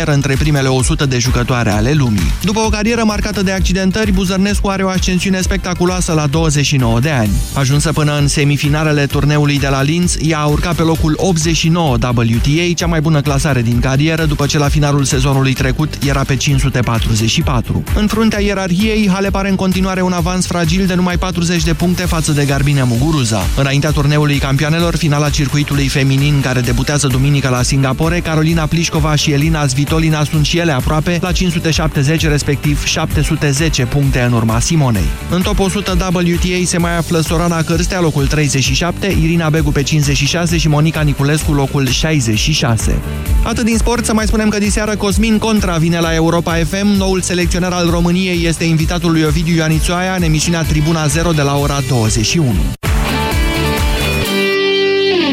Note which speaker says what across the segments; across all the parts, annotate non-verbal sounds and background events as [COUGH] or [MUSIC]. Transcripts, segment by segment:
Speaker 1: premieră între primele 100 de jucătoare ale lumii. După o carieră marcată de accidentări, Buzărnescu are o ascensiune spectaculoasă la 29 de ani. Ajunsă până în semifinalele turneului de la Linz, ea a urcat pe locul 89 WTA, cea mai bună clasare din carieră, după ce la finalul sezonului trecut era pe 544. În fruntea ierarhiei, Hale pare în continuare un avans fragil de numai 40 de puncte față de Garbine Muguruza. Înaintea turneului campioanelor, finala circuitului feminin care debutează duminică la Singapore, Carolina Plișcova și Elina Svitolina sunt și ele aproape la 570 respectiv 710 puncte în urma Simonei. În top 100 WTA se mai află Sorana Cârstea, locul 37, Irina Begu pe 56 și Monica Niculescu, locul 66. Atât din sport, să mai spunem că diseară Cosmin Contra vine la Europa FM. Noul selecționer al României este invitatul lui Ovidiu Ioanițoaia în emisiunea Tribuna 0 de la ora 21.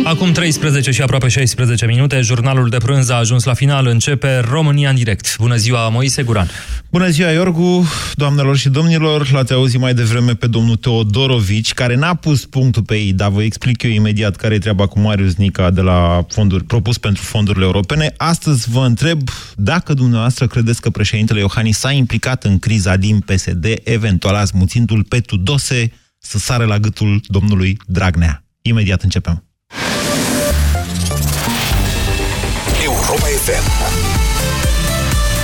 Speaker 2: Acum 13 și aproape 16 minute, jurnalul de prânz a ajuns la final, începe România în direct. Bună ziua, Moise Guran!
Speaker 3: Bună ziua, Iorgu, doamnelor și domnilor, l-ați auzit mai devreme pe domnul Teodorovici, care n-a pus punctul pe ei, dar vă explic eu imediat care e treaba cu Marius Nica de la fonduri, propus pentru fondurile europene. Astăzi vă întreb dacă dumneavoastră credeți că președintele Iohannis s-a implicat în criza din PSD, eventual azmuțindu-l pe Tudose să sară la gâtul domnului Dragnea. Imediat începem.
Speaker 4: Europa FM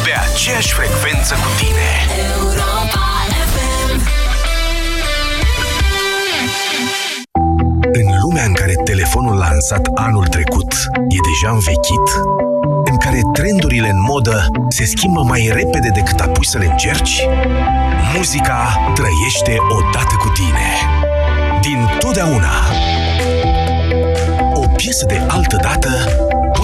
Speaker 4: Pe aceeași frecvență cu tine Europa FM În lumea în care telefonul lansat anul trecut e deja învechit, în care trendurile în modă se schimbă mai repede decât apuci să le încerci, muzica trăiește odată cu tine. Din totdeauna. O piesă de altă dată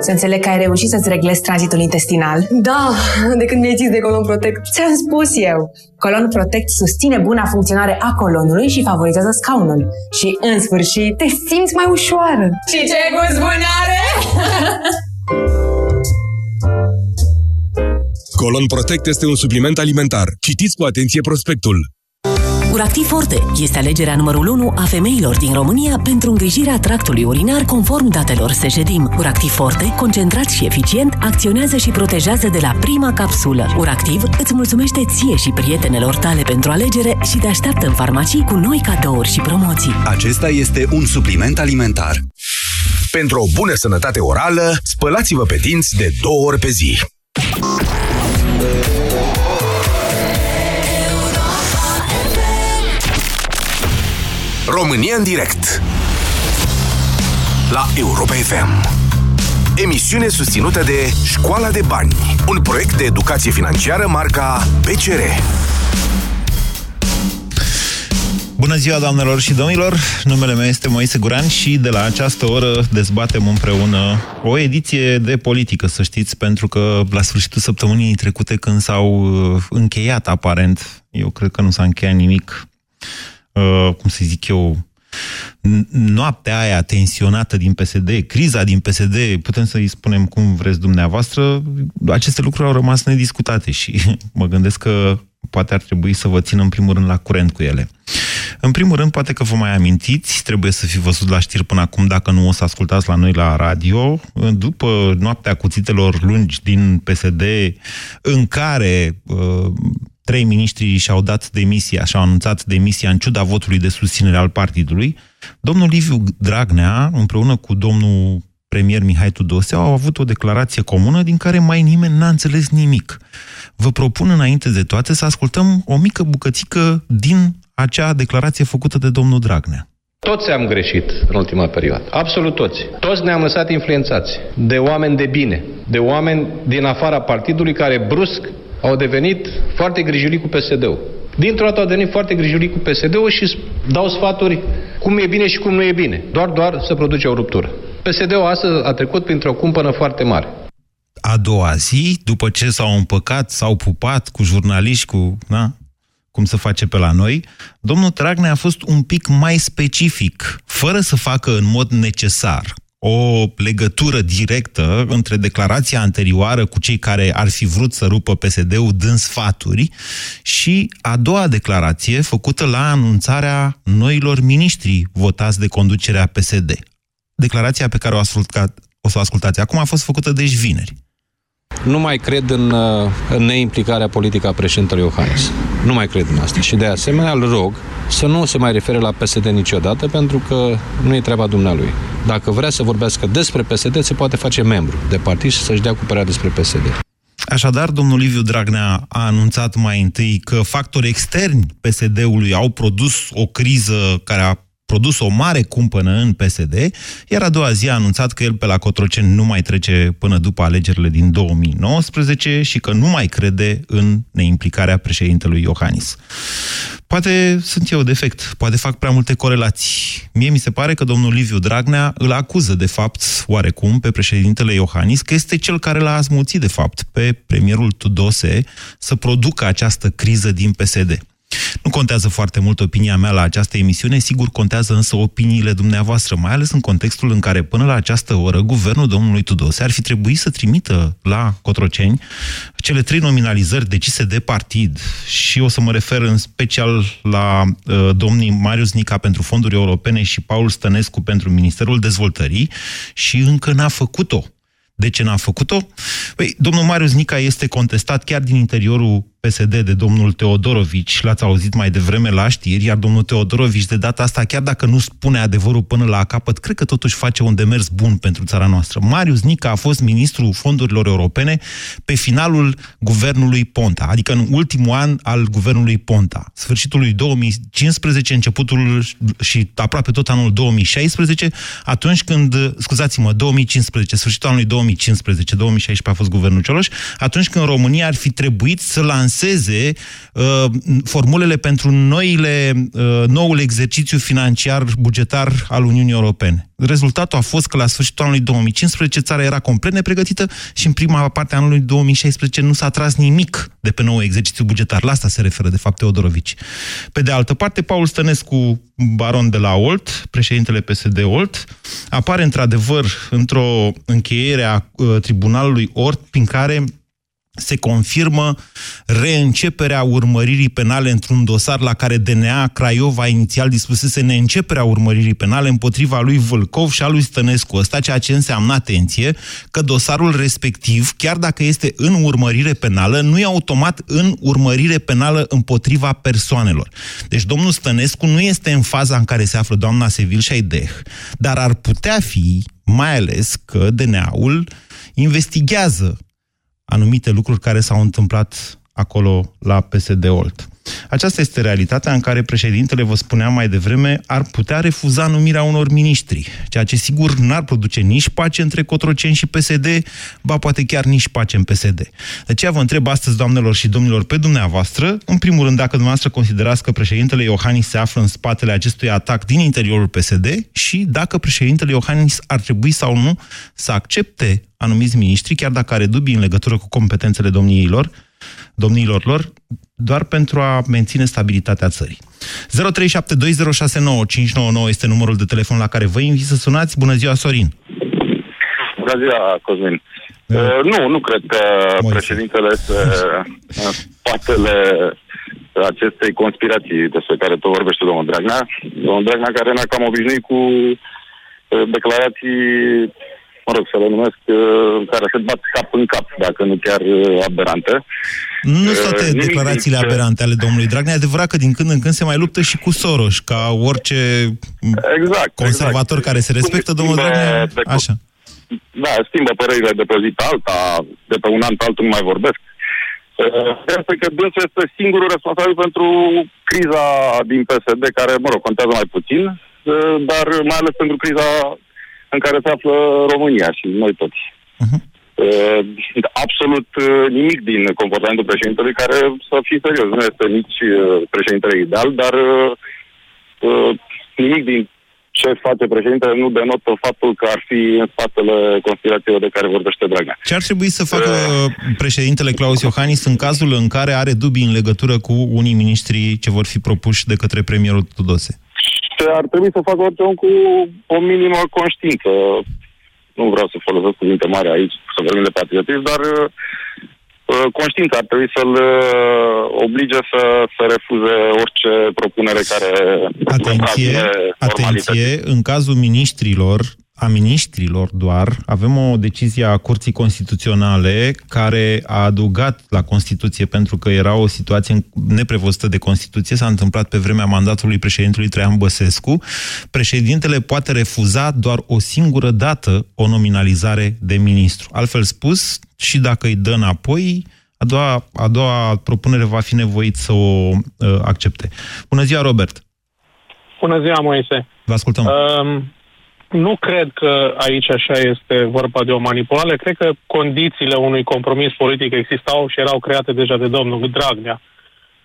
Speaker 5: Să înțeleg că ai reușit să-ți reglezi tranzitul intestinal.
Speaker 6: Da, de când mi-ai zis de Colon Protect.
Speaker 5: Ți-am spus eu. Colon Protect susține buna funcționare a colonului și favorizează scaunul. Și, în sfârșit, te simți mai ușoară.
Speaker 6: Și ce gust bun are!
Speaker 7: Colon Protect este un supliment alimentar. Citiți cu atenție prospectul.
Speaker 8: Uractiv Forte este alegerea numărul 1 a femeilor din România pentru îngrijirea tractului urinar conform datelor Sejedim. Uractiv Forte, concentrat și eficient, acționează și protejează de la prima capsulă. Uractiv îți mulțumește ție și prietenelor tale pentru alegere și te așteaptă în farmacii cu noi cadouri și promoții.
Speaker 4: Acesta este un supliment alimentar. Pentru o bună sănătate orală, spălați-vă pe dinți de două ori pe zi. România în direct. La Europa FM Emisiune susținută de Școala de Bani Un proiect de educație financiară marca PCR
Speaker 3: Bună ziua, doamnelor și domnilor! Numele meu este Moise Guran și de la această oră dezbatem împreună o ediție de politică, să știți, pentru că la sfârșitul săptămânii trecute, când s-au uh, încheiat, aparent, eu cred că nu s-a încheiat nimic, uh, cum să zic eu, noaptea aia tensionată din PSD, criza din PSD, putem să-i spunem cum vreți dumneavoastră, aceste lucruri au rămas nediscutate și [LAUGHS] mă gândesc că poate ar trebui să vă țin în primul rând la curent cu ele. În primul rând, poate că vă mai amintiți, trebuie să fi văzut la știri până acum, dacă nu o să ascultați la noi la radio, după noaptea cuțitelor lungi din PSD, în care uh, trei miniștri și-au dat demisia, și-au anunțat demisia în ciuda votului de susținere al partidului, domnul Liviu Dragnea, împreună cu domnul premier Mihai Tudose au avut o declarație comună din care mai nimeni n-a înțeles nimic. Vă propun înainte de toate să ascultăm o mică bucățică din acea declarație făcută de domnul Dragnea.
Speaker 9: Toți am greșit în ultima perioadă. Absolut toți. Toți ne-am lăsat influențați de oameni de bine, de oameni din afara partidului care brusc au devenit foarte grijuli cu PSD-ul. Dintr-o dată au devenit foarte grijuli cu PSD-ul și dau sfaturi cum e bine și cum nu e bine. Doar, doar să produce o ruptură. PSD-ul astăzi a trecut printr-o cumpănă foarte mare.
Speaker 3: A doua zi, după ce s-au împăcat, s-au pupat cu jurnaliști, cu na, cum se face pe la noi, domnul Dragnea a fost un pic mai specific, fără să facă în mod necesar o legătură directă între declarația anterioară cu cei care ar fi vrut să rupă PSD-ul dând sfaturi și a doua declarație făcută la anunțarea noilor miniștri votați de conducerea PSD. Declarația pe care o, ascultat, o să o ascultați acum a fost făcută deci vineri.
Speaker 10: Nu mai cred în, uh, în neimplicarea politică a președintelui Iohannis. Nu mai cred în asta. Și de asemenea îl rog să nu se mai refere la PSD niciodată, pentru că nu e treaba dumnealui. Dacă vrea să vorbească despre PSD, se poate face membru de partid și să-și dea cu părerea despre PSD.
Speaker 3: Așadar, domnul Liviu Dragnea a anunțat mai întâi că factori externi PSD-ului au produs o criză care a produs o mare cumpănă în PSD, iar a doua zi a anunțat că el pe la Cotroceni nu mai trece până după alegerile din 2019 și că nu mai crede în neimplicarea președintelui Iohannis. Poate sunt eu defect, poate fac prea multe corelații. Mie mi se pare că domnul Liviu Dragnea îl acuză, de fapt, oarecum, pe președintele Iohannis, că este cel care l-a asmuțit, de fapt, pe premierul Tudose să producă această criză din PSD. Nu contează foarte mult opinia mea la această emisiune, sigur contează însă opiniile dumneavoastră, mai ales în contextul în care până la această oră guvernul domnului Tudose ar fi trebuit să trimită la Cotroceni cele trei nominalizări decise de partid și o să mă refer în special la uh, domnii Marius Nica pentru fonduri europene și Paul Stănescu pentru Ministerul Dezvoltării și încă n-a făcut-o. De ce n-a făcut-o? Păi, domnul Marius Nica este contestat chiar din interiorul PSD de domnul Teodorovici, l-ați auzit mai devreme la știri, iar domnul Teodorovici de data asta, chiar dacă nu spune adevărul până la capăt, cred că totuși face un demers bun pentru țara noastră. Marius Nica a fost ministrul fondurilor europene pe finalul guvernului Ponta, adică în ultimul an al guvernului Ponta, sfârșitul lui 2015, începutul și aproape tot anul 2016, atunci când, scuzați-mă, 2015, sfârșitul anului 2015, 2016 a fost guvernul Cioloș, atunci când România ar fi trebuit să lanseze lanseze uh, formulele pentru noile, uh, noul exercițiu financiar bugetar al Uniunii Europene. Rezultatul a fost că la sfârșitul anului 2015 țara era complet nepregătită și în prima parte a anului 2016 nu s-a tras nimic de pe nou exercițiu bugetar. La asta se referă, de fapt, Teodorovici. Pe de altă parte, Paul Stănescu, baron de la Olt, președintele PSD Olt, apare într-adevăr într-o încheiere a uh, tribunalului Ort, prin care se confirmă reînceperea urmăririi penale într-un dosar la care DNA Craiova inițial dispusese neînceperea urmăririi penale împotriva lui Vâlcov și a lui Stănescu. Ăsta ceea ce înseamnă, atenție, că dosarul respectiv, chiar dacă este în urmărire penală, nu e automat în urmărire penală împotriva persoanelor. Deci domnul Stănescu nu este în faza în care se află doamna Sevil și Șaideh, dar ar putea fi, mai ales că DNA-ul investigează anumite lucruri care s-au întâmplat acolo la PSD Olt. Aceasta este realitatea în care președintele, vă spuneam mai devreme, ar putea refuza numirea unor miniștri, ceea ce sigur n-ar produce nici pace între Cotroceni și PSD, ba poate chiar nici pace în PSD. De aceea vă întreb astăzi, doamnelor și domnilor, pe dumneavoastră, în primul rând, dacă dumneavoastră considerați că președintele Iohannis se află în spatele acestui atac din interiorul PSD și dacă președintele Iohannis ar trebui sau nu să accepte anumiți miniștri, chiar dacă are dubii în legătură cu competențele domniilor, domniilor lor, doar pentru a menține stabilitatea țării. 0372069599 este numărul de telefon la care vă invit să sunați. Bună ziua, Sorin!
Speaker 11: Bună ziua, Cosmin! Uh, nu, nu cred că Moise. președintele este în [LAUGHS] spatele acestei conspirații despre care tot vorbește domnul Dragnea. Domnul Dragnea care ne-a cam obișnuit cu uh, declarații mă rog, să le numesc, uh, care se bat cap în cap, dacă nu chiar uh, aberante.
Speaker 3: Nu sunt toate uh, declarațiile nimic, aberante ale domnului Dragnea. E adevărat că din când în când se mai luptă și cu Soros, ca orice
Speaker 11: exact,
Speaker 3: conservator
Speaker 11: exact.
Speaker 3: care se respectă, domnul Dragnea, așa.
Speaker 11: da, schimbă părerile de pe zi pe alta, de pe un an pe altul nu mai vorbesc. Uh, Este că dânsul este singurul responsabil pentru criza din PSD, care, mă rog, contează mai puțin, uh, dar mai ales pentru criza în care se află România și noi toți. Uh-huh. Absolut uh, nimic din comportamentul președintelui care, să fie serios, nu este nici uh, președintele ideal, dar uh, nimic din ce face președintele nu denotă faptul că ar fi în spatele conspirațiilor de care vorbește Dragnea.
Speaker 3: Ce ar trebui să facă președintele Claus Iohannis în cazul în care are dubii în legătură cu unii miniștri ce vor fi propuși de către premierul Tudose?
Speaker 11: Ar trebui să facă orice om cu o minimă conștiință. Nu vreau să folosesc cuvinte mari aici, să vorbim de patriotism, dar uh, conștiința ar trebui să-l uh, oblige să, să refuze orice propunere care...
Speaker 3: Atenție, atenție, în cazul ministrilor, a ministrilor doar, avem o decizie a Curții Constituționale care a adăugat la Constituție, pentru că era o situație neprevăzută de Constituție, s-a întâmplat pe vremea mandatului președintelui Traian Băsescu, președintele poate refuza doar o singură dată o nominalizare de ministru. Altfel spus, și dacă îi dă înapoi, a doua, a doua propunere va fi nevoit să o uh, accepte. Bună ziua, Robert!
Speaker 12: Bună ziua, Moise!
Speaker 3: Vă ascultăm!
Speaker 12: Um, nu cred că aici așa este vorba de o manipulare. Cred că condițiile unui compromis politic existau și erau create deja de domnul Dragnea.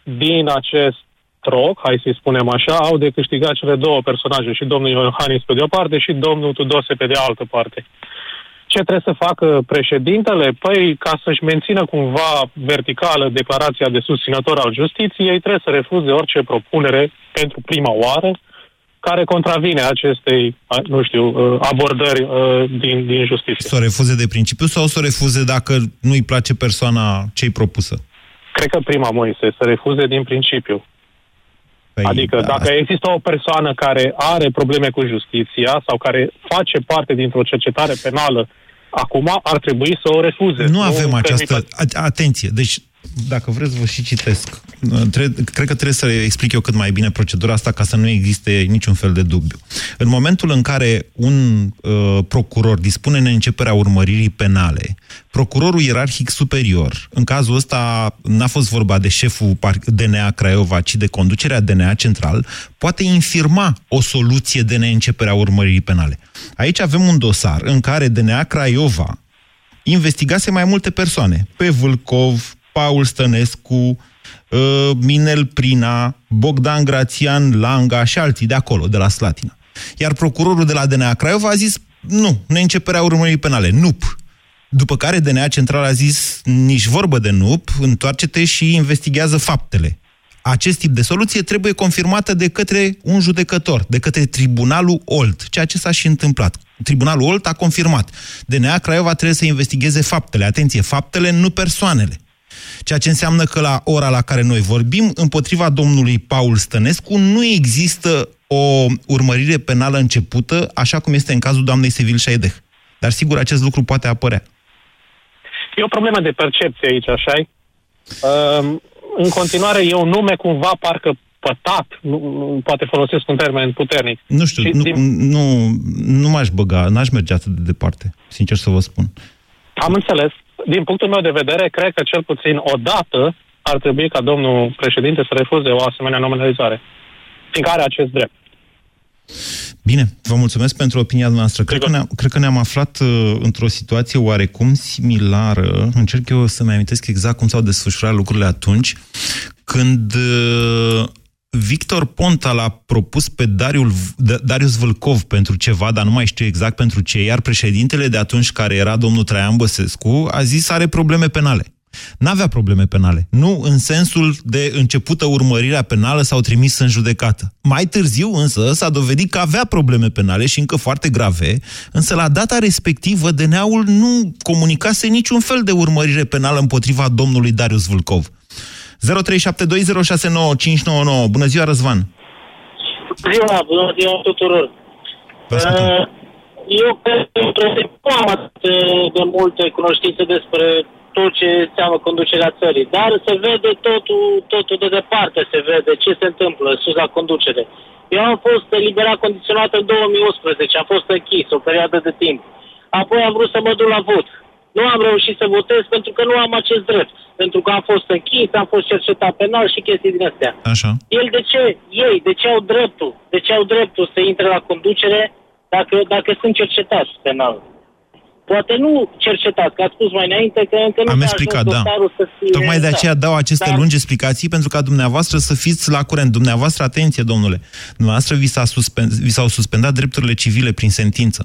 Speaker 12: Din acest troc, hai să-i spunem așa, au de câștigat cele două personaje, și domnul Iohannis pe de o parte și domnul Tudose pe de altă parte. Ce trebuie să facă președintele? Păi, ca să-și mențină cumva verticală declarația de susținător al justiției, trebuie să refuze orice propunere pentru prima oară, care contravine acestei, nu știu, uh, abordări uh, din, din justiție.
Speaker 3: Să o refuze de principiu sau să o refuze dacă nu-i place persoana cei propusă?
Speaker 12: Cred că prima, Moise, să refuze din principiu. Păi, adică da, dacă există o persoană care are probleme cu justiția sau care face parte dintr-o cercetare penală acum, ar trebui să o refuze.
Speaker 3: Nu, nu avem această... Atenție, deci dacă vreți, vă și citesc. Cred că trebuie să explic eu cât mai bine procedura asta ca să nu existe niciun fel de dubiu. În momentul în care un uh, procuror dispune în începerea urmăririi penale, procurorul ierarhic superior, în cazul ăsta n-a fost vorba de șeful DNA Craiova, ci de conducerea DNA central, poate infirma o soluție de neînceperea urmăririi penale. Aici avem un dosar în care DNA Craiova investigase mai multe persoane, pe Vâlcov, Paul Stănescu, uh, Minel Prina, Bogdan Grațian Langa și alții de acolo, de la Slatina. Iar procurorul de la DNA Craiova a zis, nu, neînceperea urmării penale, NUP. După care DNA Central a zis, nici vorbă de NUP, întoarce-te și investigează faptele. Acest tip de soluție trebuie confirmată de către un judecător, de către Tribunalul Olt, ceea ce s-a și întâmplat. Tribunalul Olt a confirmat. DNA Craiova trebuie să investigheze faptele. Atenție, faptele, nu persoanele. Ceea ce înseamnă că la ora la care noi vorbim, împotriva domnului Paul Stănescu, nu există o urmărire penală începută, așa cum este în cazul doamnei Sevil Șaideh. Dar sigur, acest lucru poate apărea.
Speaker 12: E o problemă de percepție aici, așa uh, În continuare, e un nume cumva parcă pătat, nu, nu poate folosesc un termen puternic.
Speaker 3: Nu știu, nu, din... nu, nu m-aș băga, n-aș merge atât de departe, sincer să vă spun.
Speaker 12: Am înțeles din punctul meu de vedere, cred că cel puțin o dată ar trebui ca domnul președinte să refuze o asemenea nominalizare, fiindcă are acest drept.
Speaker 3: Bine, vă mulțumesc pentru opinia noastră. Cred că, ne cred că ne-am aflat uh, într-o situație oarecum similară. Încerc eu să-mi amintesc exact cum s-au desfășurat lucrurile atunci, când uh, Victor Ponta l-a propus pe Darius Vâlcov pentru ceva, dar nu mai știu exact pentru ce, iar președintele de atunci, care era domnul Traian Băsescu, a zis are probleme penale. N-avea probleme penale. Nu în sensul de începută urmărirea penală sau trimis în judecată. Mai târziu însă s-a dovedit că avea probleme penale și încă foarte grave, însă la data respectivă DNA-ul nu comunicase niciun fel de urmărire penală împotriva domnului Darius Vâlcov. 0372069599. Bună ziua, Răzvan!
Speaker 13: Ziua, bună ziua tuturor! Uh, eu cred că nu am atât de multe cunoștințe despre tot ce înseamnă conducerea țării, dar se vede totul, totul de departe, se vede ce se întâmplă sus la conducere. Eu am fost eliberat condiționat în 2011, am fost închis o perioadă de timp. apoi am vrut să mă duc la vot. Nu am reușit să votez pentru că nu am acest drept. Pentru că am fost închis, am fost cercetat penal și chestii din astea.
Speaker 3: Așa.
Speaker 13: El de ce? Ei, de ce au dreptul? De ce au dreptul să intre la conducere dacă, dacă sunt cercetați penal? Poate nu cercetați, că ați spus mai înainte că încă nu
Speaker 3: Am
Speaker 13: s-a
Speaker 3: explicat,
Speaker 13: ajuns
Speaker 3: da.
Speaker 13: dosarul să fie...
Speaker 3: Tocmai de aceea dau aceste
Speaker 13: Dar-
Speaker 3: lungi explicații pentru ca dumneavoastră să fiți la curent. Dumneavoastră, atenție, domnule, dumneavoastră vi, s-a suspen, vi s-au suspendat drepturile civile prin sentință.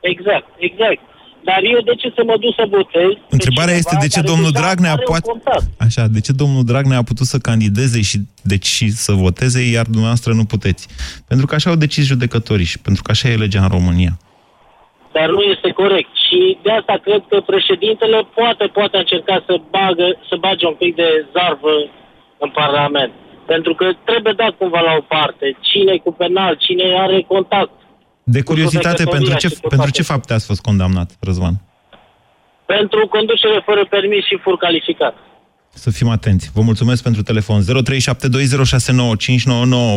Speaker 13: Exact, exact. Dar eu de ce să mă duc să votez? pe
Speaker 3: Întrebarea
Speaker 13: cineva
Speaker 3: este de ce
Speaker 13: care
Speaker 3: domnul
Speaker 13: deja
Speaker 3: Dragnea
Speaker 13: are un
Speaker 3: poate...
Speaker 13: contact?
Speaker 3: Așa, de ce domnul Dragnea a putut să candideze și deci și să voteze, iar dumneavoastră nu puteți? Pentru că așa au decis judecătorii și pentru că așa e legea în România.
Speaker 13: Dar nu este corect. Și de asta cred că președintele poate, poate încerca să, bagă, să bage un pic de zarvă în Parlament. Pentru că trebuie dat cumva la o parte. Cine e cu penal, cine are contact.
Speaker 3: De curiozitate,
Speaker 13: judecătoria
Speaker 3: pentru ce,
Speaker 13: și cu
Speaker 3: pentru
Speaker 13: toate.
Speaker 3: ce fapte ați fost condamnat, Răzvan?
Speaker 13: Pentru conducere fără permis și fur calificat.
Speaker 3: Să fim atenți. Vă mulțumesc pentru telefon. 0372069599.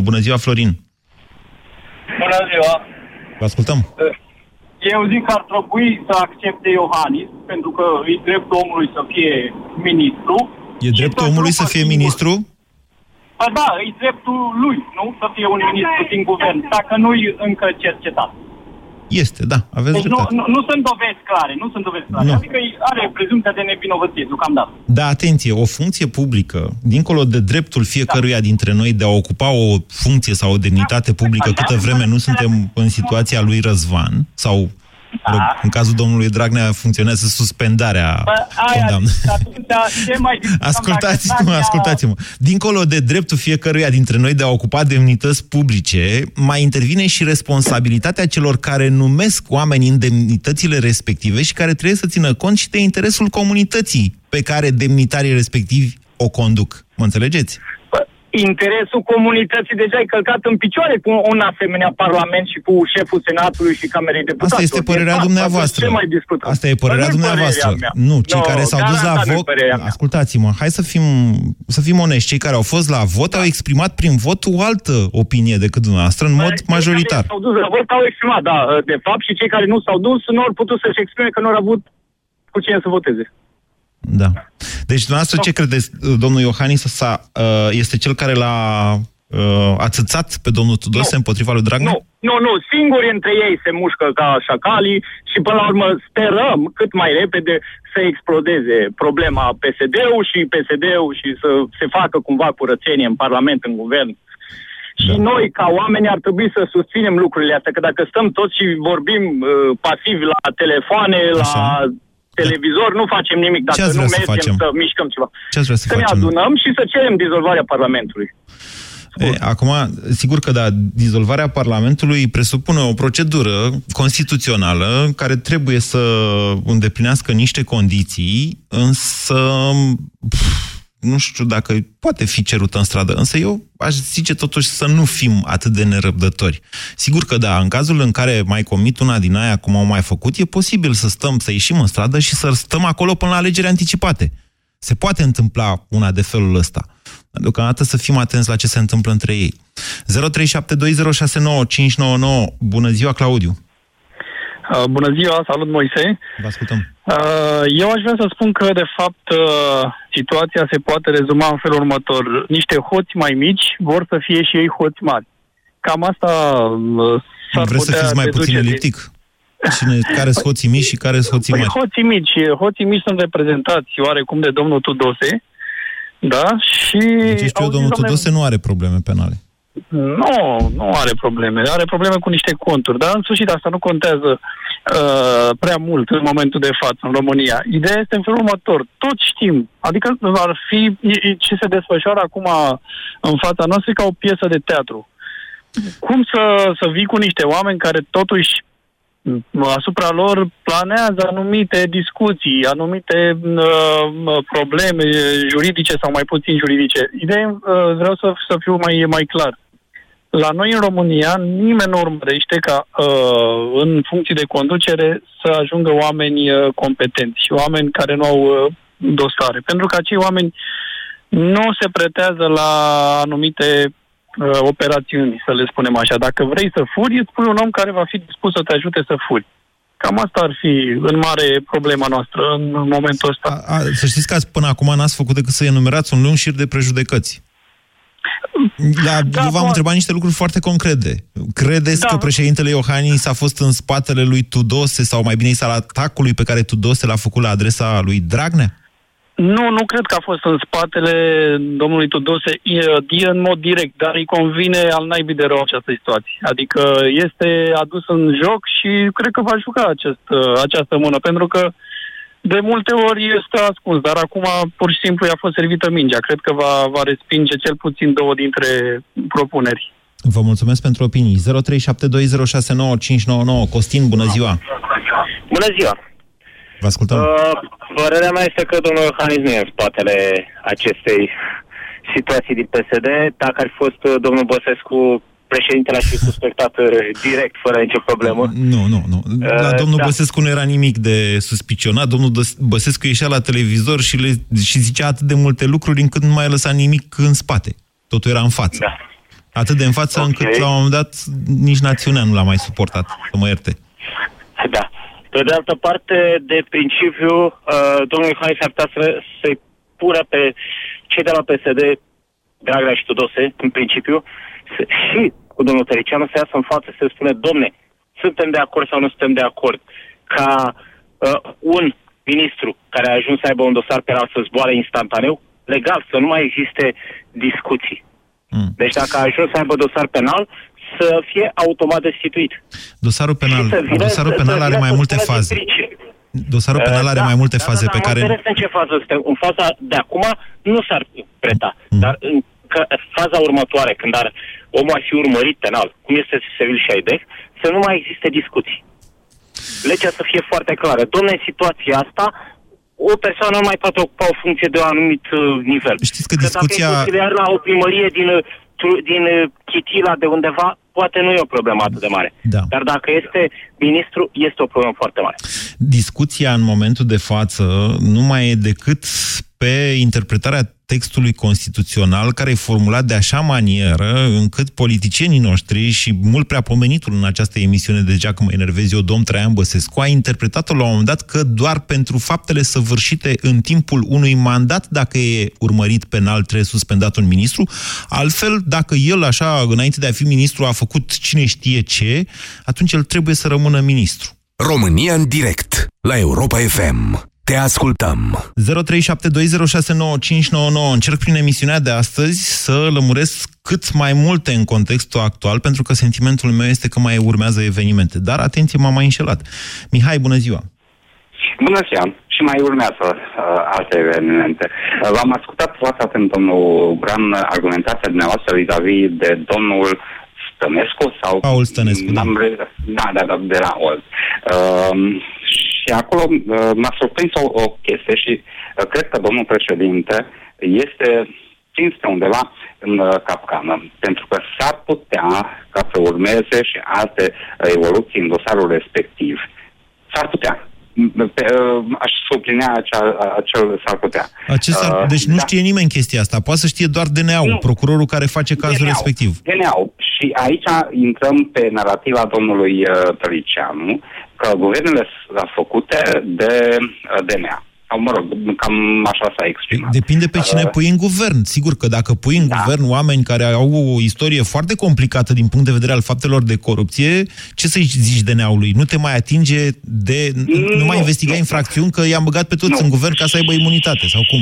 Speaker 3: Bună ziua, Florin.
Speaker 14: Bună ziua!
Speaker 3: Vă ascultăm.
Speaker 14: Eu zic că ar trebui să accepte Iohannis, pentru că îi dreptul omului să fie ministru.
Speaker 3: E dreptul omului să fie ministru?
Speaker 14: Ba da, e dreptul lui, nu? Să fie un ministru din guvern, dacă nu-i încă cercetat.
Speaker 3: Este, da, aveți
Speaker 14: Deci nu,
Speaker 3: dreptate.
Speaker 14: nu, nu sunt dovezi clare, nu sunt dovezi clare.
Speaker 3: Nu.
Speaker 14: Adică are prezumția de nevinovăție, deocamdată.
Speaker 3: Da, atenție, o funcție publică, dincolo de dreptul fiecăruia dintre noi de a ocupa o funcție sau o demnitate publică câtă vreme nu suntem în situația lui Răzvan, sau mă rog, în cazul domnului Dragnea funcționează suspendarea
Speaker 14: Bă, aia,
Speaker 3: condamnării.
Speaker 14: zic, atunci, ce mai discutăm
Speaker 3: Ascultați-mă,
Speaker 14: dacă Dragnea-
Speaker 3: ascultați-mă. Dincolo de dreptul fiecăruia dintre noi de a ocupa demnități publice, mai intervine și responsabilitatea celor care numesc oameni în demnitățile respective și care trebuie să țină cont și de interesul comunității pe care demnitarii respectivi o conduc. Mă înțelegeți?
Speaker 14: Interesul comunității deja e călcat în picioare cu un asemenea parlament și cu șeful Senatului și Camerei Deputaților.
Speaker 3: Asta este părerea
Speaker 14: Deci,
Speaker 3: dumneavoastră.
Speaker 14: Ce mai discutăm?
Speaker 3: Asta e părerea
Speaker 14: Bă, nu-i
Speaker 3: dumneavoastră.
Speaker 14: părerea mea.
Speaker 3: Nu, cei
Speaker 14: No,
Speaker 3: care s-au dus la
Speaker 14: garantat nu-i
Speaker 3: vot...
Speaker 14: părerea mea.
Speaker 3: Ascultați-mă, hai să fim, să fim onești. Cei care au fost la vot au exprimat prin vot o altă opinie decât dumneavoastră, în mod majoritar.
Speaker 14: S-au dus la vot, au exprimat, da, de fapt, și cei care nu s-au dus nu au putut să-și exprime că nu au avut cu cine să voteze.
Speaker 3: Da. Deci, dumneavoastră, ce credeți? Domnul Iohannis s-a, uh, este cel care l-a uh, ațățat pe domnul Tudose împotriva lui Dragnea?
Speaker 14: Nu, nu, nu, singuri între ei se mușcă ca șacalii și până la urmă sperăm cât mai repede să explodeze problema PSD-ul și PSD-ul și să se facă cumva curățenie în Parlament, în Guvern. Și noi, ca oameni, ar trebui să susținem lucrurile astea, că dacă stăm toți și vorbim uh, pasiv la telefoane, la televizor, nu facem nimic. Dacă
Speaker 3: ați
Speaker 14: nu
Speaker 3: vrea să
Speaker 14: mergem
Speaker 3: facem?
Speaker 14: să mișcăm ceva.
Speaker 3: Ce ați vrea să
Speaker 14: să ne
Speaker 3: facem?
Speaker 14: adunăm și să cerem dizolvarea Parlamentului.
Speaker 3: E, acum, sigur că da, dizolvarea Parlamentului presupune o procedură constituțională care trebuie să îndeplinească niște condiții, însă pf, nu știu dacă poate fi cerută în stradă, însă eu aș zice totuși să nu fim atât de nerăbdători. Sigur că da, în cazul în care mai comit una din aia cum au mai făcut, e posibil să stăm, să ieșim în stradă și să stăm acolo până la alegeri anticipate. Se poate întâmpla una de felul ăsta. Deocamdată să fim atenți la ce se întâmplă între ei. 0372069599. Bună ziua, Claudiu!
Speaker 15: Uh, bună ziua, salut Moise.
Speaker 3: Vă ascultăm.
Speaker 15: Uh, eu aș vrea să spun că, de fapt, uh, situația se poate rezuma în felul următor. Niște hoți mai mici vor să fie și ei hoți mari. Cam asta uh, s-ar
Speaker 3: Vreți să
Speaker 15: putea
Speaker 3: fiți mai
Speaker 15: deduce
Speaker 3: puțin
Speaker 15: din-
Speaker 3: elliptic? Cine, care sunt hoții mici și care sunt hoții
Speaker 15: Păi
Speaker 3: mari?
Speaker 15: hoții mici, hoții mici sunt reprezentați oarecum de domnul Tudose, da? Și
Speaker 3: Ce știu eu,
Speaker 15: au
Speaker 3: domnul
Speaker 15: zis, domne,
Speaker 3: Tudose nu are probleme penale.
Speaker 15: Nu, nu are probleme. Are probleme cu niște conturi, dar în sfârșit asta nu contează uh, prea mult în momentul de față în România. Ideea este în felul următor. Toți știm, adică ar fi e- e- ce se desfășoară acum în fața noastră e ca o piesă de teatru. Cum să, să vii cu niște oameni care totuși m, asupra lor planează anumite discuții, anumite uh, probleme juridice sau mai puțin juridice. Ideea, uh, vreau să, să fiu mai, mai clar. La noi în România nimeni nu urmărește ca uh, în funcții de conducere să ajungă oameni uh, competenți și oameni care nu au uh, dosare. Pentru că acei oameni nu se pretează la anumite uh, operațiuni, să le spunem așa. Dacă vrei să furi, îți pui un om care va fi dispus să te ajute să furi. Cam asta ar fi în mare problema noastră în momentul ăsta.
Speaker 3: A, a, să știți că ați, până acum n-ați făcut decât să enumerați un lung șir de prejudecăți. La, da, eu v-am întrebat niște lucruri foarte concrete. Credeți da. că președintele Iohannis a fost în spatele lui Tudose, sau mai bine zis al atacului pe care Tudose l-a făcut la adresa lui Dragnea?
Speaker 15: Nu, nu cred că a fost în spatele domnului Tudose e, în mod direct, dar îi convine al naibii de rău această situație. Adică este adus în joc și cred că va juca acest, această mână, pentru că de multe ori este ascuns, dar acum pur și simplu i-a fost servită mingea. Cred că va, va respinge cel puțin două dintre propuneri.
Speaker 3: Vă mulțumesc pentru opinii. 0372069599. Costin, bună ziua!
Speaker 16: Bună ziua!
Speaker 3: Vă ascultăm. Uh,
Speaker 16: părerea mea este că domnul Iohannis nu e în spatele acestei situații din PSD. Dacă ar fi fost uh, domnul Băsescu, președintele aș fi suspectat uh, direct, fără nicio problemă.
Speaker 3: Nu, nu, nu. La
Speaker 16: Uh,
Speaker 3: domnul
Speaker 16: da.
Speaker 3: Băsescu nu era nimic de suspicionat. Domnul Dăs- Băsescu ieșea la televizor și, le, și zicea atât de multe lucruri încât nu mai lăsa nimic în spate. Totul era în față.
Speaker 16: Da.
Speaker 3: Atât de în față
Speaker 16: Ok.
Speaker 3: încât la un moment dat nici națiunea nu l-a mai suportat, să mă ierte.
Speaker 16: Da. Pe de altă parte, de principiu, uh, domnul Iohannis ar putea să, să-i pună pe cei de la PSD, Dragnea și Tudose, în principiu, să, și cu domnul Tăricianu să iasă în față să spune, domne, suntem de acord sau nu suntem de acord ca uh, un ministru care a ajuns să aibă un dosar penal să zboare instantaneu, legal, să nu mai existe discuții.
Speaker 3: Mm.
Speaker 16: Deci dacă a ajuns să aibă dosar penal, să fie automat destituit.
Speaker 3: Dosarul penal,
Speaker 16: Și să vină-
Speaker 3: dosarul
Speaker 16: să-
Speaker 3: penal
Speaker 16: să
Speaker 3: are
Speaker 16: vină
Speaker 3: mai
Speaker 16: să
Speaker 3: multe
Speaker 16: spună
Speaker 3: faze.
Speaker 16: din pricină.
Speaker 3: Dosarul penal are
Speaker 16: Uh,
Speaker 3: mai multe
Speaker 16: da,
Speaker 3: faze
Speaker 16: da,
Speaker 3: pe
Speaker 16: da,
Speaker 3: care...
Speaker 16: Am înțeles în ce fază suntem. În faza de acum nu s-ar preta.
Speaker 3: Mm.
Speaker 16: Dar în că, faza următoare, când ar, omul ar fi urmărit penal, cum este Sevil și Aidec, să nu mai existe discuții. Legea să fie foarte clară. Domne, în situația asta, o persoană nu mai poate ocupa o funcție de un anumit uh, nivel.
Speaker 3: Știți că discuția...
Speaker 16: Dacă e consiliar la o primărie din, uh, tru- din uh, Chitila de undeva, poate nu e o problemă atât de mare.
Speaker 3: Da.
Speaker 16: Dar dacă este ministru, este o problemă foarte mare.
Speaker 3: discuția în momentul de față nu mai e decât pe interpretarea textului constituțional care e formulat de așa manieră încât politicienii noștri și mult prea pomenitul în această emisiune, deja că mă enervez eu, domn Traian Băsescu, a interpretat-o la un moment dat că doar pentru faptele săvârșite în timpul unui mandat, dacă e urmărit penal, trebuie suspendat un ministru. Altfel, dacă el, așa, înainte de a fi ministru, a făcut cine știe ce, atunci el trebuie să rămână ministru.
Speaker 4: România în direct la Europa FM. Te ascultăm.
Speaker 3: 0372069599. Încerc prin emisiunea de astăzi să lămuresc cât mai multe în contextul actual, pentru că sentimentul meu este că mai urmează evenimente. Dar, atenție, m-am mai înșelat. Mihai, bună ziua!
Speaker 17: Bună ziua! Și mai urmează uh, alte evenimente. Uh, v-am ascultat foarte atent, domnul Bran, argumentația dumneavoastră vis-a-vis de domnul Stănescu sau...
Speaker 3: Paul Stănescu, da.
Speaker 17: Da, da, da, de la Old. Uh, și acolo uh, m-a surprins o, o chestie și uh, cred că domnul președinte este prins pe undeva în uh, capcană, pentru că s-ar putea ca să urmeze și alte uh, evoluții în dosarul respectiv. S-ar putea. Pe, uh, aș sublinea acea, acel s-ar putea.
Speaker 3: Acesta,
Speaker 17: Uh,
Speaker 3: deci nu
Speaker 17: da.
Speaker 3: știe nimeni chestia asta. Poate să știe doar DNA-ul, procurorul care face cazul
Speaker 17: DNA-ul.
Speaker 3: respectiv.
Speaker 17: DNA-ul. Și aici intrăm pe narrativa domnului uh, Tăricianu că guvernele sunt făcute de uh, DNA. Sau, mă rog, cam așa s-a exprimat.
Speaker 3: Depinde pe cine
Speaker 17: Uh,
Speaker 3: pui în guvern. Sigur că dacă pui în guvern oameni care au o istorie foarte complicată din punct de vedere al faptelor de corupție, ce să-i zici DNA-ului? Nu te mai atinge de... Nu, nu mai investiga infracțiuni că i-am băgat pe toți în guvern ca să aibă imunitate, sau cum?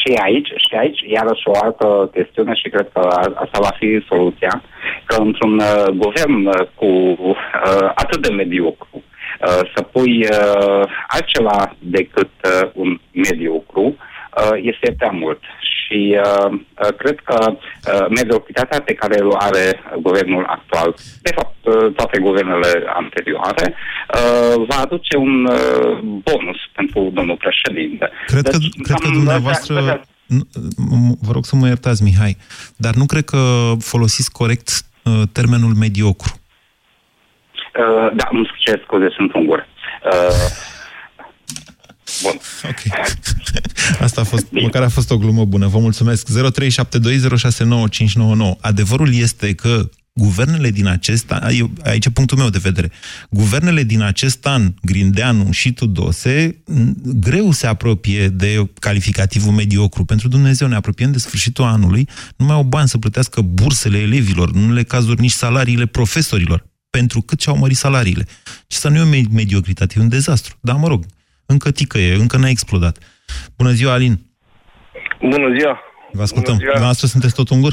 Speaker 17: Și aici, și aici, iarăși o altă chestiune și cred că a- asta va fi soluția, că într-un uh, guvern uh, cu uh, atât de mediocru, uh, să pui uh, altceva decât uh, un mediocru, uh, este prea mult. Și uh, uh, cred că uh, mediocritatea pe care o are guvernul actual, de fapt uh, toate guvernele anterioare, uh, va aduce un uh, bonus pentru domnul președinte.
Speaker 3: Cred că,
Speaker 17: Deci,
Speaker 3: cred că
Speaker 17: cam
Speaker 3: dumneavoastră...
Speaker 17: astea-
Speaker 3: nu, m- Vă rog să mă iertați, Mihai, dar nu cred că folosiți corect uh, termenul mediocru.
Speaker 17: Uh, da, îmi cer scuze, sunt ungur. Uh, bun.
Speaker 3: Ok. [LAUGHS] Asta a fost, măcar a fost o glumă bună. Vă mulțumesc. 0372069599. Adevărul este că guvernele din acest an, aici e punctul meu de vedere, guvernele din acest an, Grindeanu și Tudose, greu se apropie de calificativul mediocru. Pentru Dumnezeu ne apropiem de sfârșitul anului, nu mai au bani să plătească bursele elevilor, în unele cazuri nici salariile profesorilor, pentru cât și-au mărit salariile. Și să nu e o mediocritate, e un dezastru. Dar mă rog, încă ticăie, încă n-a explodat. Bună ziua, Alin!
Speaker 18: Bună ziua!
Speaker 3: Vă ascultăm. Dumneavoastră sunteți tot ungur?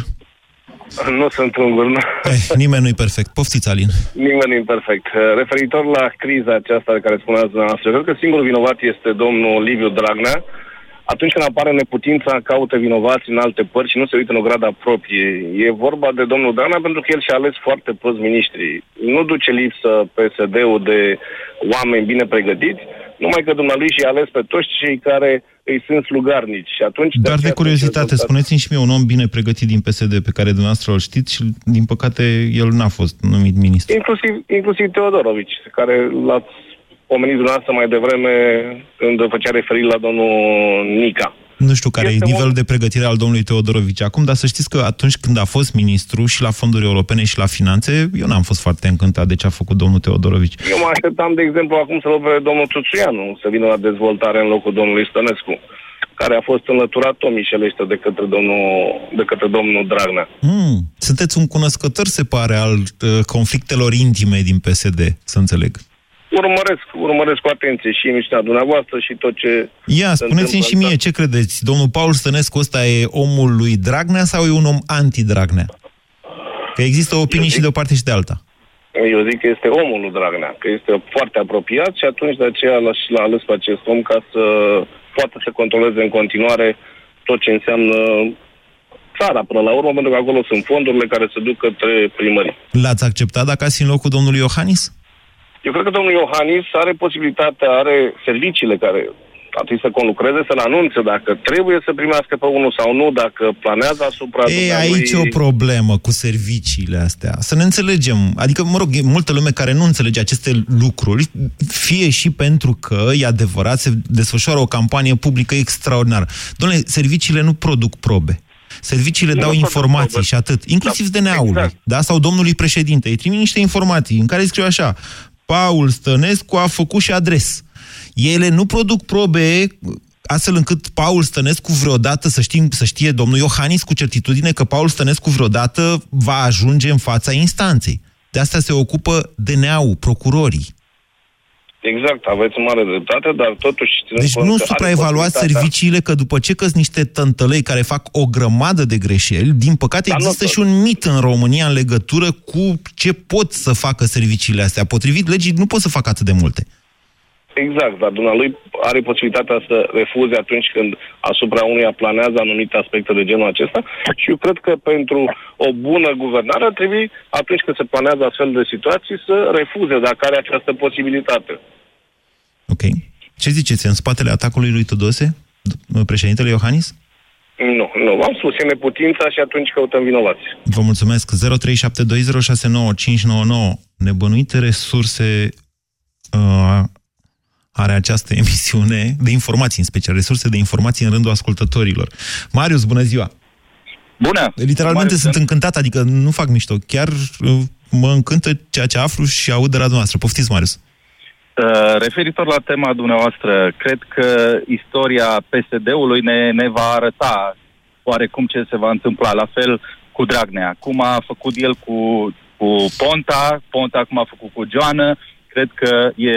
Speaker 18: Nu sunt ungur, nu.
Speaker 3: Eh, nimeni nu-i perfect. Poftiți, Alin.
Speaker 18: Nimeni nu-i perfect. Referitor la criza aceasta de care spuneați dumneavoastră, cred că singurul vinovat este domnul Liviu Dragnea. Atunci când apare neputința, caută vinovați în alte părți și nu se uită în o grada proprie. E vorba de domnul Dragnea pentru că el și-a ales foarte prost miniștri. Nu duce lipsă PSD-ul de oameni bine pregătiți, numai că dumnealui și-a ales pe toți cei care îi sunt slugarnici. Și atunci,
Speaker 3: Doar de, de curiozitate, spuneți-mi și mie un om bine pregătit din PSD pe care dumneavoastră îl știți și, din păcate, el n-a fost numit ministru.
Speaker 18: Inclusiv, inclusiv Teodorovici, care l-ați pomenit dumneavoastră mai devreme când făcea referire la domnul Nica.
Speaker 3: Nu știu care este e nivelul un... de pregătire al domnului Teodorovici acum, dar să știți că atunci când a fost ministru și la fonduri europene și la finanțe, eu n-am fost foarte încântat de ce a făcut domnul Teodorovici.
Speaker 18: Eu mă așteptam, de exemplu, acum să-l pe domnul Tuțuianu să vină la dezvoltare în locul domnului Stănescu care a fost înlăturat Tom Mișelește de către domnul, de către domnul Dragnea.
Speaker 3: Mm, sunteți un cunoscător, se pare, al uh, conflictelor intime din PSD, să înțeleg
Speaker 18: urmăresc, urmăresc cu atenție și emisiunea dumneavoastră și tot ce...
Speaker 3: Ia, spuneți-mi și mie, ce credeți? Domnul Paul Stănescu ăsta e omul lui Dragnea sau e un om anti-Dragnea? Că există opinii zic, și de o parte și de alta.
Speaker 18: Eu zic că este omul lui Dragnea, că este foarte apropiat și atunci de aceea l-a ales pe acest om ca să poată să controleze în continuare tot ce înseamnă țara până la urmă, pentru că acolo sunt fondurile care se duc către primării.
Speaker 3: L-ați acceptat dacă ați în locul domnului Iohannis?
Speaker 18: Eu cred că domnul Iohannis are posibilitatea, are serviciile care ar trebui să conlucreze, să-l anunțe dacă trebuie să primească pe unul sau nu, dacă planează asupra...
Speaker 3: E, aici e o problemă cu serviciile astea. Să ne înțelegem. Adică, mă rog, e multă lume care nu înțelege aceste lucruri, fie și pentru că, e adevărat, se desfășoară o campanie publică extraordinară. Domnule, serviciile nu produc probe. Serviciile nu dau informații și atât, inclusiv da, DNA-ului, exact. da? sau domnului președinte. Îi trimit niște informații în care scriu așa, Paul Stănescu a făcut și adres. Ele nu produc probe astfel încât Paul Stănescu vreodată, să, știm, să știe domnul Iohannis cu certitudine că Paul Stănescu vreodată va ajunge în fața instanței. De asta se ocupă DNA-ul, procurorii.
Speaker 18: Exact, aveți mare dreptate, dar totuși...
Speaker 3: Deci nu supraevaluați serviciile că după ce că niște tântălei care fac o grămadă de greșeli, din păcate dar există și un mit în România în legătură cu ce pot să facă serviciile astea. Potrivit legii nu pot să facă atât de multe.
Speaker 18: Exact, dar dumnealui are posibilitatea să refuze atunci când asupra unuia planează anumite aspecte de genul acesta și eu cred că pentru o bună guvernare ar trebui, atunci când se planează astfel de situații, să refuze dacă are această posibilitate.
Speaker 3: Ok. Ce ziceți, în spatele atacului lui Tudose, președintele Iohannis?
Speaker 18: Nu, nu. V-am spus, e neputința și atunci căutăm vinovați.
Speaker 3: Vă mulțumesc. 0372069599. Nebănuite resurse uh, are această [LAUGHS] emisiune de informații, în special resurse de informații în rândul ascultătorilor. Marius, bună ziua!
Speaker 19: Bună!
Speaker 3: Literalmente Marius, sunt încântat, adică nu fac mișto. Chiar uh, mă încântă ceea ce aflu și aud de la dumneavoastră. Poftiți, Marius!
Speaker 19: Uh, referitor la tema dumneavoastră, cred că istoria PSD-ului ne, ne va arăta oarecum ce se va întâmpla. La fel cu Dragnea. Cum a făcut el cu, cu Ponta, Ponta cum a făcut cu Joană, cred că e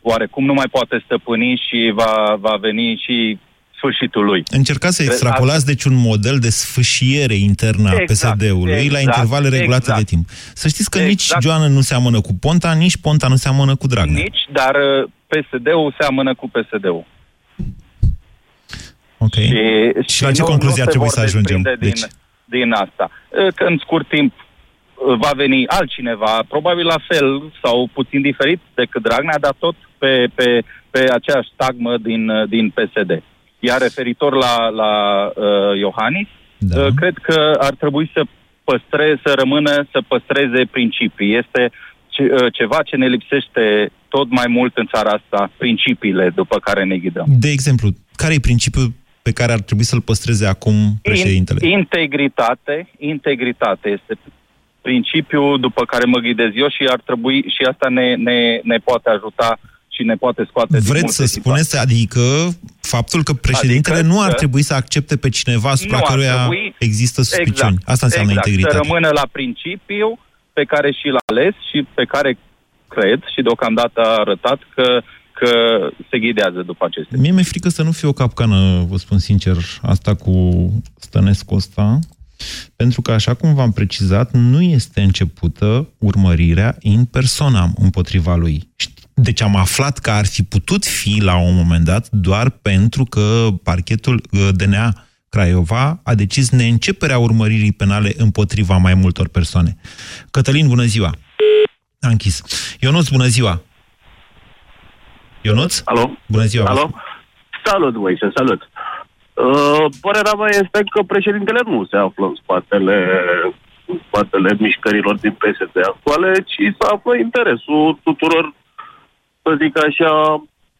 Speaker 19: oarecum nu mai poate stăpâni și va, va veni și sfârșitul lui.
Speaker 3: Încercați să extrapolați, deci, un model de sfâșiere internă a exact, PSD-ului exact, la intervale regulate exact. de timp. Să știți că exact. nici Joană nu seamănă cu Ponta, nici Ponta nu seamănă cu Dragnea.
Speaker 19: Nici, dar uh, PSD-ul seamănă cu PSD-ul.
Speaker 3: Ok. Și, și la ce nu, concluzie ar trebui să ajungem? Din,
Speaker 19: deci... din asta. Uh, că în scurt timp uh, va veni altcineva, probabil la fel sau puțin diferit decât Dragnea, dar tot pe, pe, pe aceeași tagmă din, din PSD. Iar referitor la, la uh, Iohannis, da. uh, cred că ar trebui să păstreze, să rămână, să păstreze principii. Este ce, uh, ceva ce ne lipsește tot mai mult în țara asta, principiile după care ne ghidăm.
Speaker 3: De exemplu, care e principiul pe care ar trebui să-l păstreze acum președintele?
Speaker 19: Integritate, integritate este principiu după care mă ghidez eu și ar trebui și asta ne, ne, ne poate ajuta și ne poate scoate
Speaker 3: Vreți să
Speaker 19: situații.
Speaker 3: spuneți, adică faptul că președintele
Speaker 19: Adică
Speaker 3: nu ar
Speaker 19: că-
Speaker 3: trebui să accepte pe cineva asupra
Speaker 19: Nu ar
Speaker 3: căruia
Speaker 19: trebui-
Speaker 3: există suspiciuni.
Speaker 19: Exact,
Speaker 3: Asta înseamnă
Speaker 19: exact,
Speaker 3: integritate.
Speaker 19: Să rămână la principiu pe care și l-a ales și pe care cred și deocamdată a arătat că, că se ghidează după acestea.
Speaker 3: Mie mi-e frică să nu fie o capcană, vă spun sincer, asta cu Stănescu ăsta, pentru că, așa cum v-am precizat, nu este începută urmărirea in personam împotriva lui. Ști- Deci am aflat că ar fi putut fi la un moment dat doar pentru că parchetul uh, DNA Craiova a decis neînceperea urmăririi penale împotriva mai multor persoane. Cătălin, bună ziua! A închis. Ionuț, bună ziua! Ionuț?
Speaker 20: Alo?
Speaker 3: Bună ziua! vă
Speaker 20: Alo? Salut, Moise, salut. Uh, părerea mea este că președintele nu se află în spatele, în spatele mișcărilor din PSD actuale, ci se află interesul tuturor, să zic așa,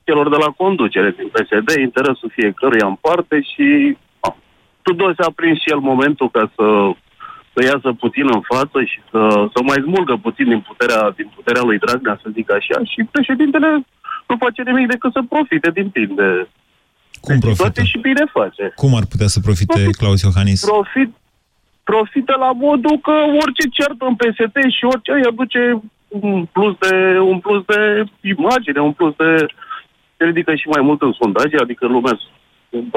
Speaker 20: celor de la conducere din PSD, interesul fiecăruia în parte și a, Tudor s-a prins și el momentul ca să, să iasă puțin în față și să, să mai smulgă puțin din puterea, din puterea lui Dragnea, să zic așa, și președintele nu face nimic decât să profite din plin de,
Speaker 3: Cum profită?
Speaker 20: toate și bine face.
Speaker 3: Cum ar putea să profite Claus Iohannis?
Speaker 20: Profit, profită la modul că orice certă în PSD și orice îi aduce un plus de, un plus de imagine, un plus de... Se ridică și mai mult în sondaje, adică lumea,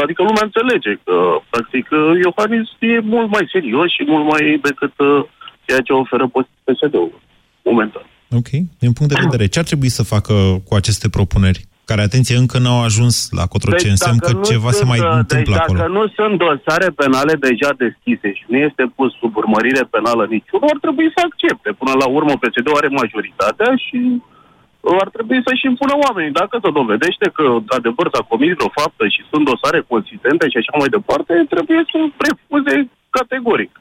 Speaker 20: adică lumea înțelege că, practic, Iohannis e mult mai serios și mult mai decât uh, ceea ce oferă PSD-ul momentan.
Speaker 3: Ok. Din punct de vedere, ce ar trebui să facă cu aceste propuneri? Care, atenție, încă n-au ajuns la Cotroceni. Deci, înseamnă că
Speaker 20: nu
Speaker 3: ceva se
Speaker 20: sunt,
Speaker 3: mai
Speaker 20: uh,
Speaker 3: întâmplă
Speaker 20: deci
Speaker 3: acolo.
Speaker 20: dacă nu sunt dosare penale deja deschise și nu este pus sub urmărire penală niciunul, ar trebui să accepte. Până la urmă, PSD-ul are majoritatea și uh, ar trebui să-și impună oamenii. Dacă se dovedește că, într-adevăr, s-a comis o faptă și sunt dosare consistente și așa mai departe, trebuie să refuze categoric.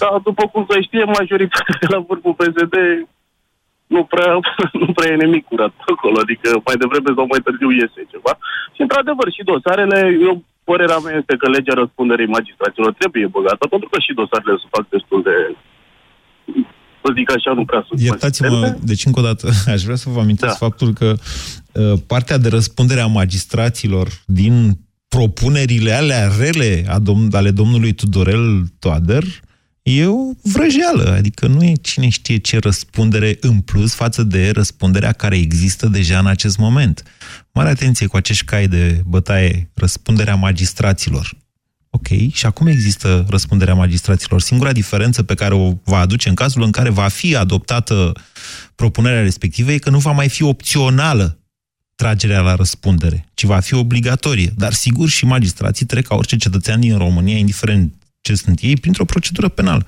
Speaker 20: Dar, după cum se știe, majoritatea de [LAUGHS] la vârful PSD nu prea, [LAUGHS] nu prea e nimic curat acolo, adică mai devreme sau mai târziu iese ceva. Și într-adevăr, și dosarele, eu, părerea mea este că legea răspunderii magistraților trebuie băgată, pentru că și dosarele se fac destul de, să zic așa, nu prea sunt
Speaker 3: Iertați-mă, deci încă o dată [LAUGHS] aș vrea să vă amintesc da. faptul că uh, partea de răspundere a magistraților din propunerile alea rele a dom- ale domnului Tudorel Toader e o vrăjeală, adică nu e cine știe ce răspundere în plus față de răspunderea care există deja în acest moment. Mare atenție cu acești cai de bătaie, răspunderea magistraților. Ok, și acum există răspunderea magistraților. Singura diferență pe care o va aduce în cazul în care va fi adoptată propunerea respectivă e că nu va mai fi opțională tragerea la răspundere, ci va fi obligatorie. Dar sigur și magistrații trec ca orice cetățean din România, indiferent ce sunt ei, printr-o procedură penală.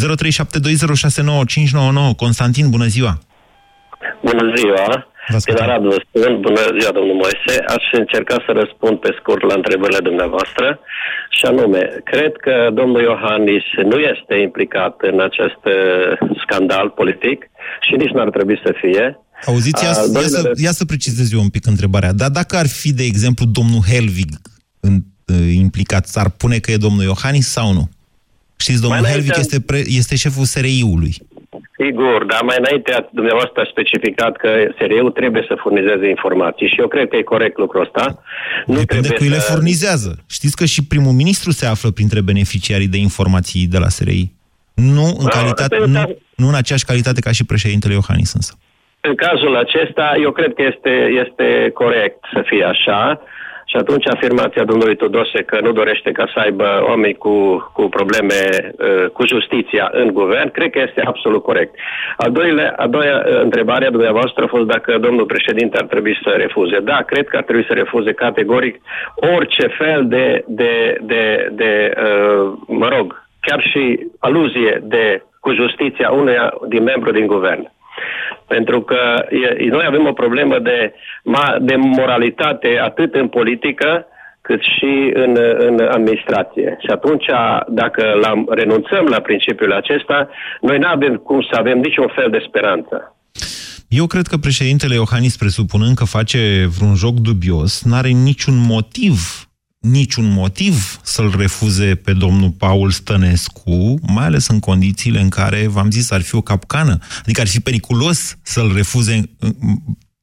Speaker 3: 0372069599 Constantin, bună ziua!
Speaker 21: Bună ziua! Din Arad vă spun, bună ziua, domnul Moise. Aș încerca să răspund pe scurt la întrebările dumneavoastră. Și anume, cred că domnul Iohannis nu este implicat în acest uh, scandal politic și nici nu ar trebui să fie.
Speaker 3: Auziți, ia,
Speaker 21: Al
Speaker 3: ia,
Speaker 21: doilea
Speaker 3: să,
Speaker 21: rând-
Speaker 3: ia să precizez eu un pic întrebarea. Dar dacă ar fi, de exemplu, domnul Helvig în, uh, implicat, s-ar pune că e domnul Iohannis sau nu? Știți, domnul
Speaker 21: Mai
Speaker 3: Helvig
Speaker 21: înainte-
Speaker 3: este, pre, este șeful SRI-ului.
Speaker 21: Sigur, dar mai înainte ați- dumneavoastră a specificat că SRE-ul trebuie să furnizeze informații și eu cred că e corect lucrul ăsta. Nu
Speaker 3: Depinde cui le furnizează. Știți că și primul ministru se află printre beneficiarii de informații de la SRI. Nu în,
Speaker 21: Da,
Speaker 3: calitate,
Speaker 21: pentru
Speaker 3: nu,
Speaker 21: că-
Speaker 3: nu în aceeași calitate ca și președintele Iohannis însă.
Speaker 21: În cazul acesta, eu cred că este, este corect să fie așa. Și atunci afirmația domnului Tudose că nu dorește ca să aibă oameni cu, cu probleme uh, cu justiția în guvern, cred că este absolut corect. A, doile, a doua uh, întrebare a dumneavoastră a fost dacă domnul președinte ar trebui să refuze. Da, cred că ar trebui să refuze categoric orice fel de, de, de, de uh, mă rog, chiar și aluzie de cu justiția unuia din membru din guvern. Pentru că e, noi avem o problemă de, ma, de moralitate atât în politică cât și în, în administrație. Și atunci, dacă la, renunțăm la principiul acesta, noi nu avem cum să avem niciun fel de speranță.
Speaker 3: Eu cred că președintele Iohannis, presupunând că face vreun joc dubios, n-are niciun motiv niciun motiv să-l refuze pe domnul Paul Stănescu, mai ales în condițiile în care, v-am zis, ar fi o capcană. Adică ar fi periculos să-l refuze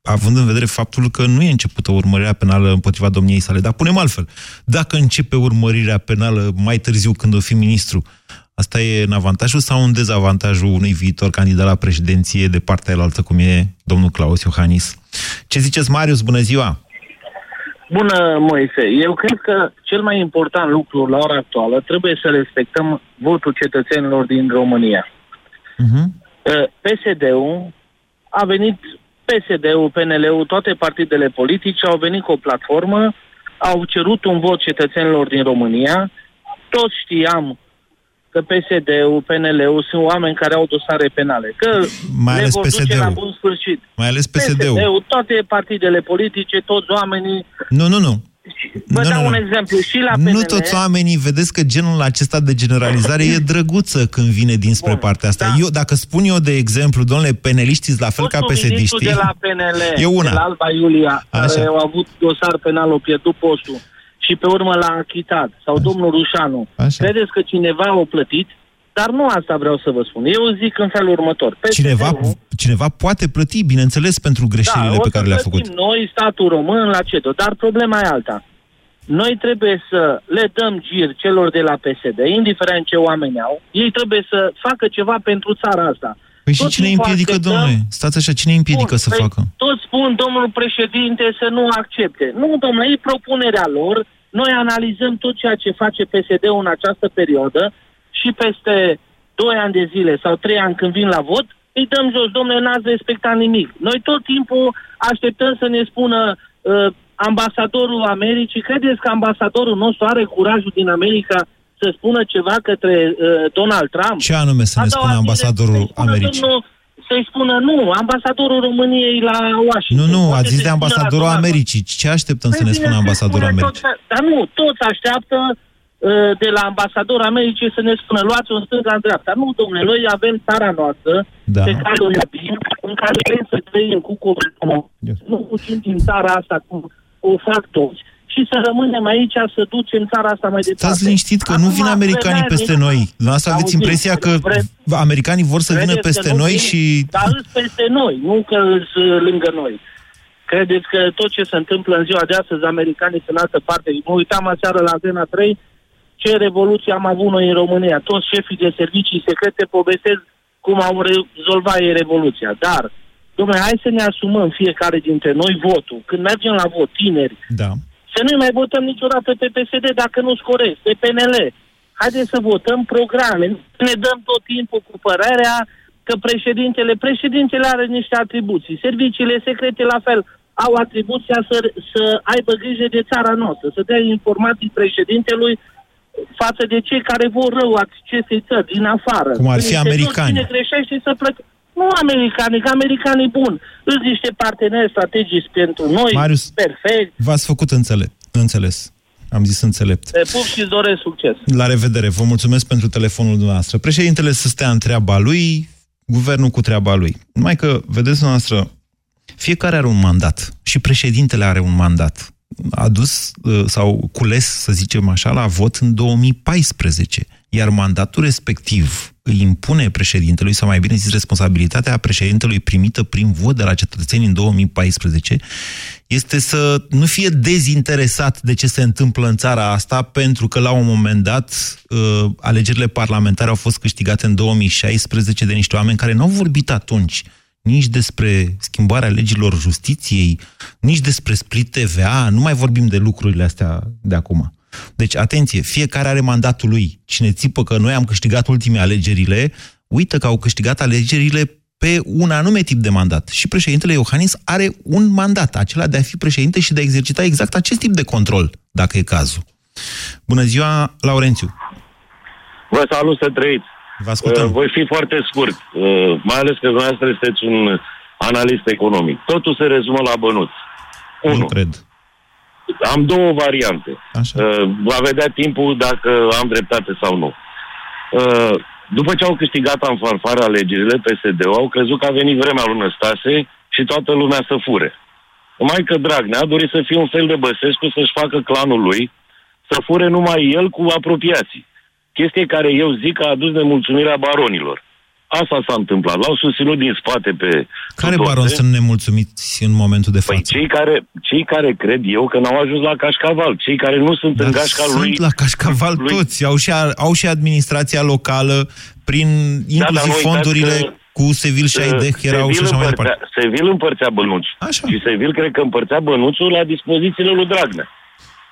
Speaker 3: având în vedere faptul că nu e începută urmărirea penală împotriva domniei sale. Dar punem altfel. Dacă începe urmărirea penală mai târziu când o fi ministru, asta e în avantajul sau în dezavantajul unui viitor candidat la președinție de partea altă, cum e domnul Claus Iohannis? Ce ziceți, Marius? Bună ziua!
Speaker 22: Bună, Moise. Eu cred că cel mai important lucru la ora actuală trebuie să respectăm votul cetățenilor din România. Uh-huh. PSD-ul a venit, PSD-ul, PNL-ul, toate partidele politice au venit cu o platformă, au cerut un vot cetățenilor din România. Toți știam că PSD-ul, PNL-ul sunt oameni care au dosare penale. Că
Speaker 3: mai ales
Speaker 22: le vor
Speaker 3: PSD-ul.
Speaker 22: duce la bun sfârșit.
Speaker 3: Mai ales PSD-ul.
Speaker 22: PSD-ul, toate partidele politice, toți oamenii.
Speaker 3: Nu, nu, nu.
Speaker 22: Vă
Speaker 3: Nu,
Speaker 22: dau
Speaker 3: nu,
Speaker 22: un
Speaker 3: nu.
Speaker 22: exemplu. Și la PNL...
Speaker 3: Nu toți oamenii, vedeți că genul acesta de generalizare e drăguță când vine dinspre Bun, partea asta. Da. Eu, dacă spun eu, de exemplu, domnule, peneliștii la fel ca
Speaker 22: Fostul ministru
Speaker 3: psd
Speaker 22: de la PNL,
Speaker 3: e una.
Speaker 22: de la Alba Iulia,
Speaker 3: Așa.
Speaker 22: care au avut dosar penal, au pierdut postul și pe urmă l-a achitat, sau domnul Rușanu.
Speaker 3: Așa.
Speaker 22: Credeți că cineva a plătit? Dar nu asta vreau să vă spun. Eu zic în felul următor.
Speaker 3: Cineva,
Speaker 22: PSD-ul
Speaker 3: cineva poate plăti, bineînțeles, pentru greșelile
Speaker 22: da, o
Speaker 3: pe
Speaker 22: să
Speaker 3: care le-a
Speaker 22: plătim
Speaker 3: făcut.
Speaker 22: noi, statul român, la CEDO. Dar problema e alta. Noi trebuie să le dăm gir celor de la PSD, indiferent ce oameni au. Ei trebuie să facă ceva pentru țara asta.
Speaker 3: Păi și
Speaker 22: Tot
Speaker 3: cine îi
Speaker 22: timpul
Speaker 3: împiedică,
Speaker 22: așteptăm-
Speaker 3: domnule? Stați așa, cine îi împiedică
Speaker 22: Bun,
Speaker 3: să
Speaker 22: păi
Speaker 3: facă?
Speaker 22: Toți spun, domnul președinte, să nu accepte. Nu, domnule, e propunerea lor. Noi analizăm tot ceea ce face PSD-ul în această perioadă și peste 2 ani de zile sau 3 ani când vin la vot, îi dăm jos, domnule, n-ați respectat nimic. Noi tot timpul așteptăm să ne spună uh, ambasadorul Americii. Credeți că ambasadorul nostru are curajul din America să spună ceva către uh, Donald Trump?
Speaker 3: Ce anume să ne
Speaker 22: A doua
Speaker 3: spună
Speaker 22: zi,
Speaker 3: ambasadorul
Speaker 22: să-i spună
Speaker 3: Americii?
Speaker 22: domnul- Să-i spună nu, ambasadorul României la Washington.
Speaker 3: Nu, nu,
Speaker 22: Poate
Speaker 3: ați zis
Speaker 22: să-i
Speaker 3: de
Speaker 22: spună la
Speaker 3: ambasadorul
Speaker 22: Donald Trump.
Speaker 3: Americii. Ce așteptăm să
Speaker 22: Păi
Speaker 3: ne
Speaker 22: bine,
Speaker 3: spună
Speaker 22: se
Speaker 3: ambasadorul
Speaker 22: spune
Speaker 3: Americii?
Speaker 22: Tot, dar nu, toți așteaptă uh, de la ambasadorul Americii să ne spună luați un stânga în dreapta. Nu, domnule, noi avem țara noastră
Speaker 3: Da.
Speaker 22: pe care o iubim, în care vrem să trăim cu comună. Nu puțin din țara asta cum o fac toți și să rămânem aici să ducem țara asta mai departe.
Speaker 3: Stați liniștit că nu vin
Speaker 22: Acum,
Speaker 3: americanii
Speaker 22: vremea-
Speaker 3: peste noi. Dumneavoastră aveți
Speaker 22: Auziți,
Speaker 3: impresia că
Speaker 22: vre-
Speaker 3: americanii vor să vină
Speaker 22: Credeți
Speaker 3: peste
Speaker 22: că nu
Speaker 3: noi
Speaker 22: vin?
Speaker 3: și...
Speaker 22: Dar îs peste noi, nu că îs uh, lângă noi. Credeți că tot ce se întâmplă în ziua de astăzi, americanii sunt în altă parte? Mă uitam aseară la Antena 3, ce revoluție am avut noi în România. Toți șefii de servicii secrete povestesc cum au rezolvat ei revoluția. Dar, domnule, hai să ne asumăm fiecare dintre noi votul. Când mergem la vot, tineri,
Speaker 3: Da.
Speaker 22: Să nu mai votăm niciodată pe PSD dacă nu-s corect, pe PNL. Haideți să votăm programe. Nu Ne dăm tot timpul cu părerea că președintele, președintele are niște atribuții. Serviciile secrete la fel au atribuția să, să aibă grijă de țara noastră, să dea informații președintelui față de cei care vor rău acestei țări din afară.
Speaker 3: Cum ar fi
Speaker 22: În interior,
Speaker 3: americani.
Speaker 22: Cine greșește să plăcă. Nu americanii, că americanii buni. Sunt niște parteneri strategici pentru noi,
Speaker 3: Marius,
Speaker 22: perfect.
Speaker 3: V-ați făcut înțele- înțeles. Am zis înțelept.
Speaker 22: Te pup și îți doresc succes.
Speaker 3: La revedere. Vă mulțumesc pentru telefonul dumneavoastră. Președintele să stea în treaba lui, guvernul cu treaba lui. Numai că, vedeți dumneavoastră, fiecare are un mandat și președintele are un mandat. Adus uh, sau cules, să zicem așa, la vot în 2014. Iar mandatul respectiv îi impune președintelui, sau mai bine zis, responsabilitatea președintelui primită prin vot de la cetățeni în 2014, este să nu fie dezinteresat de ce se întâmplă în țara asta, pentru că la un moment dat uh, alegerile parlamentare au fost câștigate în 2016 de niște oameni care nu au vorbit atunci nici despre schimbarea legilor justiției, nici despre split TVA, nu mai vorbim de lucrurile astea de acum. Deci, atenție, fiecare are mandatul lui. Cine țipă că noi am câștigat ultimele alegerile, uită că au câștigat alegerile pe un anume tip de mandat. Și președintele Iohannis are un mandat, acela de a fi președinte și de a exercita exact acest tip de control, dacă e cazul. Bună ziua, Laurențiu!
Speaker 23: Vă salut să trăiți.
Speaker 3: Vă ascultăm.
Speaker 23: Uh, voi fi foarte scurt, uh, mai ales că dumneavoastră sunteți un analist economic. Totul se rezumă la bănuți. Unu.
Speaker 3: Nu cred.
Speaker 23: Am două variante.
Speaker 3: Așa.
Speaker 23: Uh, va vedea timpul dacă am dreptate sau nu. Uh, după ce au câștigat în farfară alegerile, PSD-ul au crezut că a venit vremea lui Năstase și toată lumea să fure. Numai că Dragnea a dorit să fie un fel de Băsescu să-și facă clanul lui să fure numai el cu apropiații. Chestie care eu zic că a adus nemulțumirea baronilor. Asta s-a întâmplat. L-au susținut din spate pe...
Speaker 3: Care baron sunt nemulțumiți în momentul de
Speaker 23: Păi
Speaker 3: față?
Speaker 23: cei care, cei care cred eu că n-au ajuns la cașcaval, cei care nu sunt în gașca
Speaker 3: sunt
Speaker 23: lui...
Speaker 3: la cașcaval
Speaker 23: lui-
Speaker 3: toți. Au și, au și administrația locală, prin inclusiv
Speaker 23: dar nu uitați
Speaker 3: fondurile
Speaker 23: că,
Speaker 3: cu Sevil și Aideh erau și
Speaker 23: Sevil
Speaker 3: așa mai
Speaker 23: împărțea,
Speaker 3: departe.
Speaker 23: Sevil împărțea bănuțul. Așa. Și Sevil cred că împărțea bănuțul la dispozițiile lui Dragnea.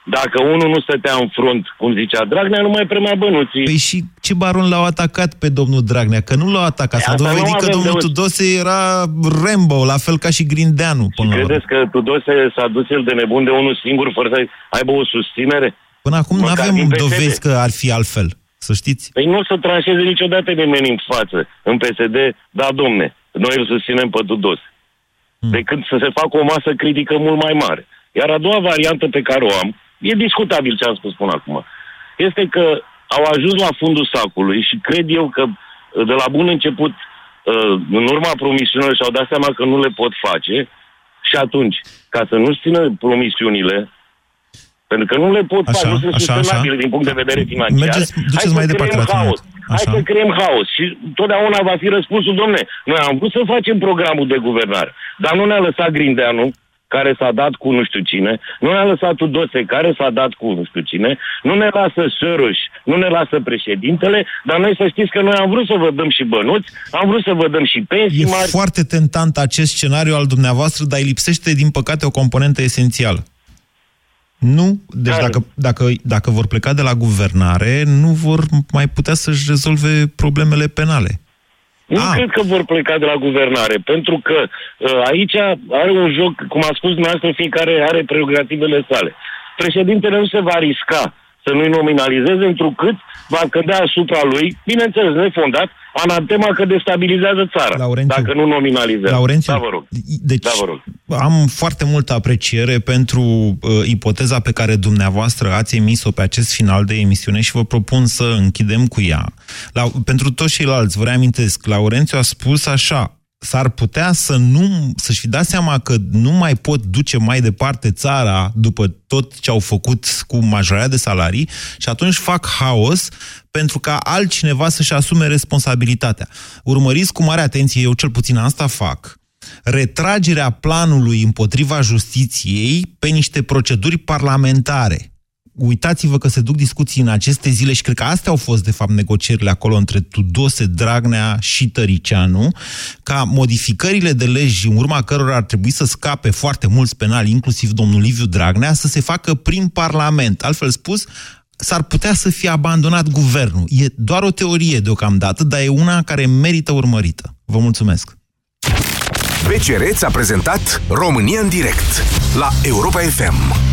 Speaker 23: Dacă unul nu stătea în front, cum zicea Dragnea, nu mai primea bănuții.
Speaker 3: Păi și ce baron l-au atacat pe domnul Dragnea? Că nu l-au atacat. S-a
Speaker 23: Asta nu
Speaker 3: dovedit că
Speaker 23: avem
Speaker 3: domnul
Speaker 23: de-
Speaker 3: Tudose era Rambo, la fel ca și Grindeanu. Până la urmă.
Speaker 23: Credeți că Tudose s-a dus el de nebun de unul singur fără să aibă o susținere?
Speaker 3: Până acum nu
Speaker 23: Măcar
Speaker 3: avem
Speaker 23: din PSD.
Speaker 3: dovezi că ar fi altfel. Să știți.
Speaker 23: Păi nu o să tranșeze niciodată nimeni în față. În PSD, da, domne, noi îl susținem pe Tudose.
Speaker 3: Hmm.
Speaker 23: Decât să se facă o masă critică mult mai mare. Iar a doua variantă pe care o am, e discutabil ce am spus până acum, este că au ajuns la fundul sacului și cred eu că de la bun început, uh, în urma promisiunilor și-au dat seama că nu le pot face și atunci, ca să nu-și țină promisiunile, pentru că nu le pot
Speaker 3: Așa,
Speaker 23: face, nu sunt
Speaker 3: așa,
Speaker 23: sustenabile
Speaker 3: așa.
Speaker 23: din punct de vedere financiar.
Speaker 3: Mergeți- duceți
Speaker 23: Hai
Speaker 3: mai
Speaker 23: să
Speaker 3: departe,
Speaker 23: creăm
Speaker 3: dacă
Speaker 23: haos.
Speaker 3: nu-
Speaker 23: Hai
Speaker 3: Așa.
Speaker 23: să creăm haos. Și totdeauna va fi răspunsul, domne, noi am vrut să facem programul de guvernare, dar nu ne-a lăsat Grindeanu, care s-a dat cu nu știu cine, nu ne-a lăsat Tudose, care s-a dat cu nu știu cine, nu ne lasă Soros, nu ne lasă președintele, dar noi să știți că noi am vrut să vă dăm și bănuți, am vrut să vă dăm și pensii
Speaker 3: E
Speaker 23: mari.
Speaker 3: foarte tentant acest scenariu al dumneavoastră, dar îi lipsește, din păcate, o componentă esențială. Nu, deci dacă, dacă, dacă vor pleca de la guvernare, nu vor mai putea să-și rezolve problemele penale.
Speaker 23: Nu ah. cred că vor pleca de la guvernare, pentru că uh, aici are un joc, cum a spus dumneavoastră, fiecare are prerogativele sale. Președintele nu se va risca să nu-i nominalizeze, întrucât va cădea asupra lui, bineînțeles, nefondat, anatema că destabilizează țara,
Speaker 3: Laurențiu,
Speaker 23: dacă nu nominalizează.
Speaker 3: Laurențiu,
Speaker 23: da, vă rog.
Speaker 3: Deci,
Speaker 23: da, vă rog.
Speaker 3: am foarte multă apreciere pentru uh, ipoteza pe care dumneavoastră ați emis-o pe acest final de emisiune și vă propun să închidem cu ea. La, pentru toți ceilalți, vă reamintesc, Laurențiu a spus așa, s-ar putea să nu, să-și fi dat seama că nu mai pot duce mai departe țara după tot ce au făcut cu majorarea de salarii și atunci fac haos pentru ca altcineva să-și asume responsabilitatea. Urmăriți cu mare atenție, eu cel puțin asta fac, retragerea planului împotriva justiției pe niște proceduri parlamentare. Uitați-vă că se duc discuții în aceste zile și cred că astea au fost, de fapt, negocierile acolo între Tudose, Dragnea și Tăricianu, ca modificările de legi în urma cărora ar trebui să scape foarte mulți penali, inclusiv domnul Liviu Dragnea, să se facă prin Parlament. Altfel spus, s-ar putea să fie abandonat guvernul. E doar o teorie deocamdată, dar e una care merită urmărită. Vă mulțumesc!
Speaker 4: BCR ți-a prezentat România în direct la Europa FM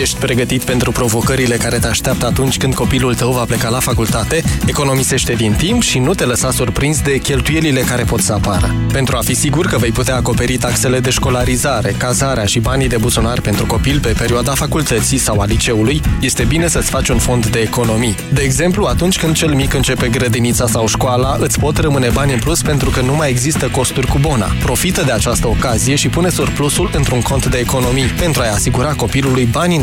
Speaker 24: Ești pregătit pentru provocările care te așteaptă atunci când copilul tău va pleca la facultate? Economisește din timp și nu te lăsa surprins de cheltuielile care pot să apară. Pentru a fi sigur că vei putea acoperi taxele de școlarizare, cazarea și banii de buzunar pentru copil pe perioada facultății sau a liceului, este bine să-ți faci un fond de economii. De exemplu, atunci când cel mic începe grădinița sau școala, îți pot rămâne bani în plus pentru că nu mai există costuri cu bona. Profită de această ocazie și pune surplusul într-un cont de economii pentru a-i asigura copilului banii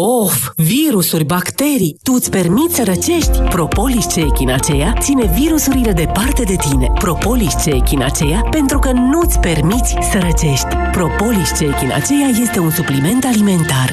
Speaker 8: Of, virusuri, bacterii, tu îți permiți să răcești? Propolis C echinacea ține virusurile departe de tine. Propolis C echinacea pentru că nu-ți permiți să răcești. Propolis C echinacea este un supliment alimentar.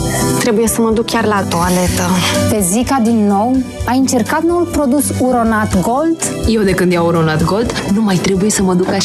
Speaker 25: trebuie să mă duc chiar la toaletă.
Speaker 26: Pe Zica din nou? Ai încercat noul produs Uronat Gold?
Speaker 5: Eu de când iau Uronat Gold, nu mai trebuie să mă duc așa